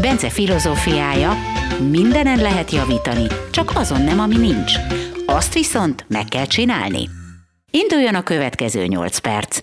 Bence filozófiája, mindenen lehet javítani, csak azon nem, ami nincs. Azt viszont meg kell csinálni. Induljon a következő 8 perc.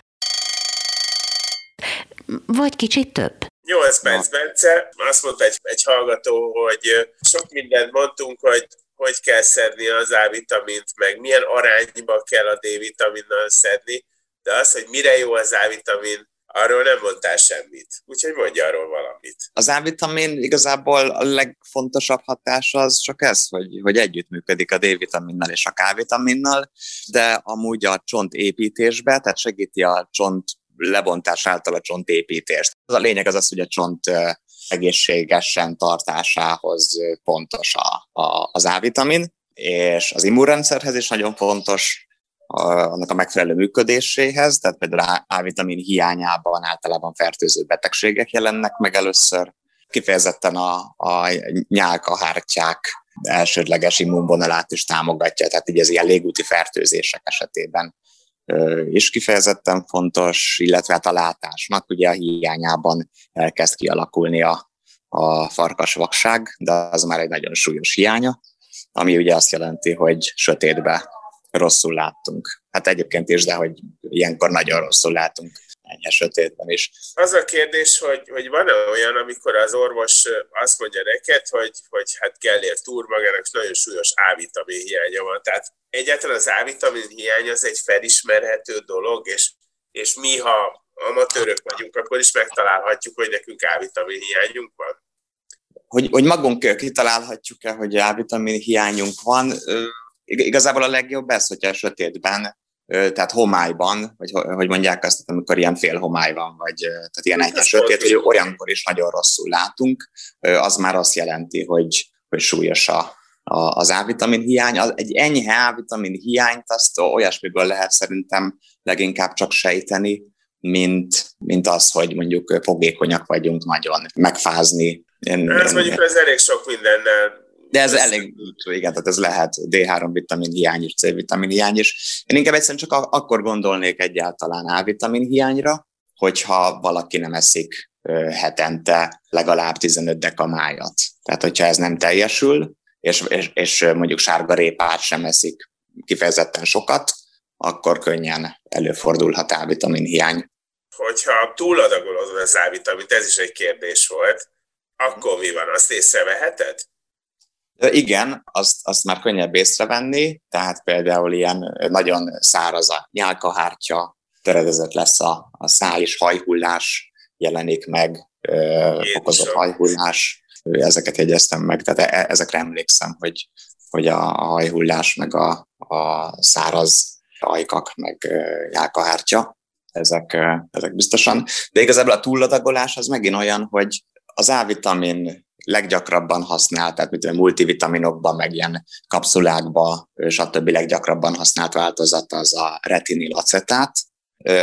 Vagy kicsit több. 8 perc, Bence. Azt mondta egy, egy hallgató, hogy sok mindent mondtunk, hogy hogy kell szedni az A-vitamint, meg milyen arányba kell a D-vitaminnal szedni, de az, hogy mire jó az A-vitamin, arról nem mondtál semmit. Úgyhogy mondj arról valamit. Az A-vitamin igazából a legfontosabb hatása az csak ez, hogy, hogy együttműködik a D-vitaminnal és a K-vitaminnal, de amúgy a csont építésbe, tehát segíti a csont lebontás által a csontépítést. Az a lényeg az az, hogy a csont egészségesen tartásához pontos a, a, az A-vitamin, és az immunrendszerhez is nagyon fontos, annak a megfelelő működéséhez, tehát például A-vitamin hiányában általában fertőző betegségek jelennek meg először, kifejezetten a, a nyálkahártyák elsődleges immunvonalát is támogatja, tehát így az ilyen légúti fertőzések esetében is kifejezetten fontos, illetve hát a látásnak ugye a hiányában elkezd kialakulni a, a farkasvakság, de az már egy nagyon súlyos hiánya, ami ugye azt jelenti, hogy sötétbe rosszul láttunk. Hát egyébként is, de hogy ilyenkor nagyon rosszul látunk enyhe sötétben is. Az a kérdés, hogy, hogy van-e olyan, amikor az orvos azt mondja neked, hogy, hogy hát Gellér túr magának nagyon súlyos A-vitamin hiánya van. Tehát egyáltalán az A-vitamin hiány az egy felismerhető dolog, és, és mi, ha amatőrök vagyunk, akkor is megtalálhatjuk, hogy nekünk A-vitamin hiányunk van? Hogy, hogy magunk kitalálhatjuk-e, hogy A-vitamin hiányunk van, igazából a legjobb ez, hogyha sötétben, tehát homályban, vagy hogy mondják azt, amikor ilyen fél homály van, vagy tehát ilyen enyhe sötét, hogy olyankor is nagyon rosszul látunk, az már azt jelenti, hogy, hogy súlyos a, a, az A-vitamin hiány. Egy enyhe A-vitamin hiányt azt olyasmiből lehet szerintem leginkább csak sejteni, mint, mint az, hogy mondjuk fogékonyak vagyunk nagyon, megfázni. Én, ez én, mondjuk ez elég sok mindennel de ez elég, igen, tehát ez lehet D3 vitamin hiány is, C vitamin hiány is. Én inkább egyszerűen csak akkor gondolnék egyáltalán A vitamin hiányra, hogyha valaki nem eszik hetente legalább 15 dekamájat. Tehát, hogyha ez nem teljesül, és, és, és mondjuk sárga répát sem eszik kifejezetten sokat, akkor könnyen előfordulhat A-vitamin hiány. Hogyha túladagolod az A-vitamint, ez is egy kérdés volt, akkor mi van, azt észreveheted? Igen, azt, azt már könnyebb észrevenni, tehát például ilyen nagyon száraz a nyálkahártya, töredezett lesz a, a száj és hajhullás jelenik meg, fokozott hajhullás, ezeket jegyeztem meg, tehát e, ezekre emlékszem, hogy, hogy a, hajhullás, meg a, a száraz ajkak, meg nyálkahártya, ezek, ezek biztosan. De igazából a túladagolás az megint olyan, hogy az A-vitamin leggyakrabban használt, tehát mint multivitaminokban, meg ilyen kapszulákban, stb. leggyakrabban használt változat az a retinilacetát,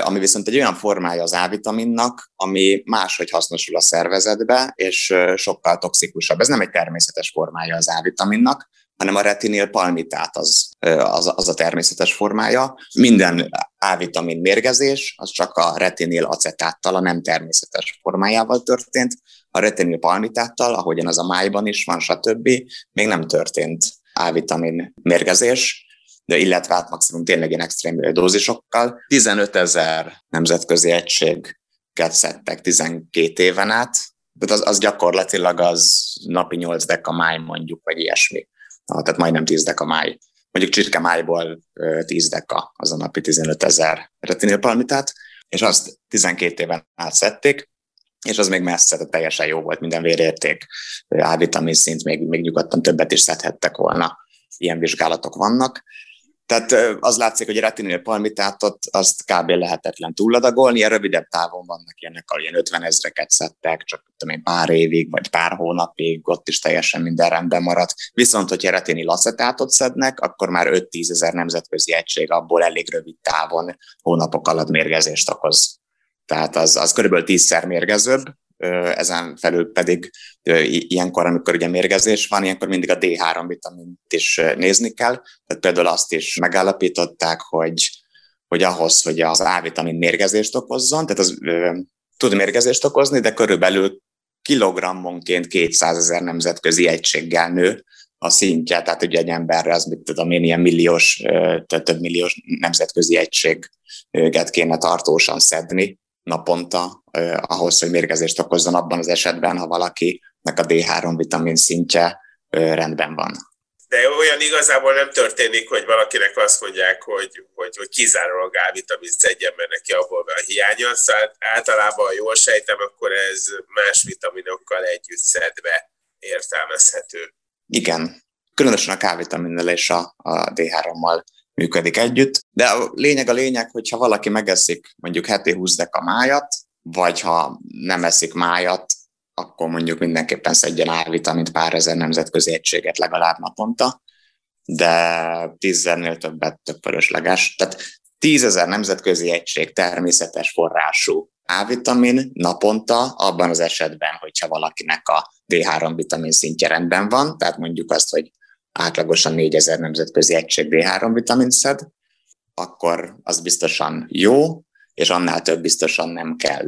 ami viszont egy olyan formája az A-vitaminnak, ami máshogy hasznosul a szervezetbe, és sokkal toxikusabb. Ez nem egy természetes formája az A-vitaminnak, hanem a retinil palmitát az, az, az a természetes formája. Minden A-vitamin mérgezés az csak a retinil acetáttal, a nem természetes formájával történt, a retinil palmitáttal, ahogyan az a májban is van, stb. még nem történt A-vitamin mérgezés, de illetve hát maximum tényleg ilyen extrém dózisokkal. 15 ezer nemzetközi egységet szedtek 12 éven át, de az, az gyakorlatilag az napi 8 deka máj mondjuk, vagy ilyesmi. Tehát majdnem 10 deka máj. Mondjuk csirke májból 10 deka az a napi 15 ezer retinilpalmitát, és azt 12 éven át szedték, és az még messze, tehát teljesen jó volt minden vérérték, A-vitamin szint, még, még nyugodtan többet is szedhettek volna. Ilyen vizsgálatok vannak. Tehát az látszik, hogy a retinil palmitátot azt kb. lehetetlen túladagolni, ilyen rövidebb távon vannak ilyenek, ahol ilyen 50 ezreket szedtek, csak tudom én, pár évig, vagy pár hónapig, ott is teljesen minden rendben maradt. Viszont, hogyha retinil acetátot szednek, akkor már 5-10 ezer nemzetközi egység abból elég rövid távon, hónapok alatt mérgezést okoz. Tehát az, az körülbelül tízszer mérgezőbb, ezen felül pedig ilyenkor, amikor ugye mérgezés van, ilyenkor mindig a D3 vitamint is nézni kell. Tehát például azt is megállapították, hogy, hogy ahhoz, hogy az A-vitamin mérgezést okozzon, tehát az ö, tud mérgezést okozni, de körülbelül kilogrammonként 200 ezer nemzetközi egységgel nő a szintje, tehát ugye egy emberre az, mit tudom én, ilyen milliós, több milliós nemzetközi egységet kéne tartósan szedni, naponta eh, ahhoz, hogy mérgezést okozzon abban az esetben, ha valakinek a D3 vitamin szintje eh, rendben van. De olyan igazából nem történik, hogy valakinek azt mondják, hogy, hogy, hogy kizárólag A-vitamin szedjen, mert neki abból a hiánya. Szóval általában, ha jól sejtem, akkor ez más vitaminokkal együtt szedve értelmezhető. Igen, különösen a K-vitaminnel és a, a D3-mal működik együtt. De a lényeg a lényeg, hogyha valaki megeszik mondjuk heti 20 deka májat, vagy ha nem eszik májat, akkor mondjuk mindenképpen szedjen A-vitamint pár ezer nemzetközi egységet legalább naponta, de tízezernél többet több fölösleges. Tehát tízezer nemzetközi egység természetes forrású A-vitamin naponta, abban az esetben, hogyha valakinek a D3 vitamin szintje rendben van, tehát mondjuk azt, hogy átlagosan 4000 nemzetközi egység D3 vitamin szed, akkor az biztosan jó, és annál több biztosan nem kell.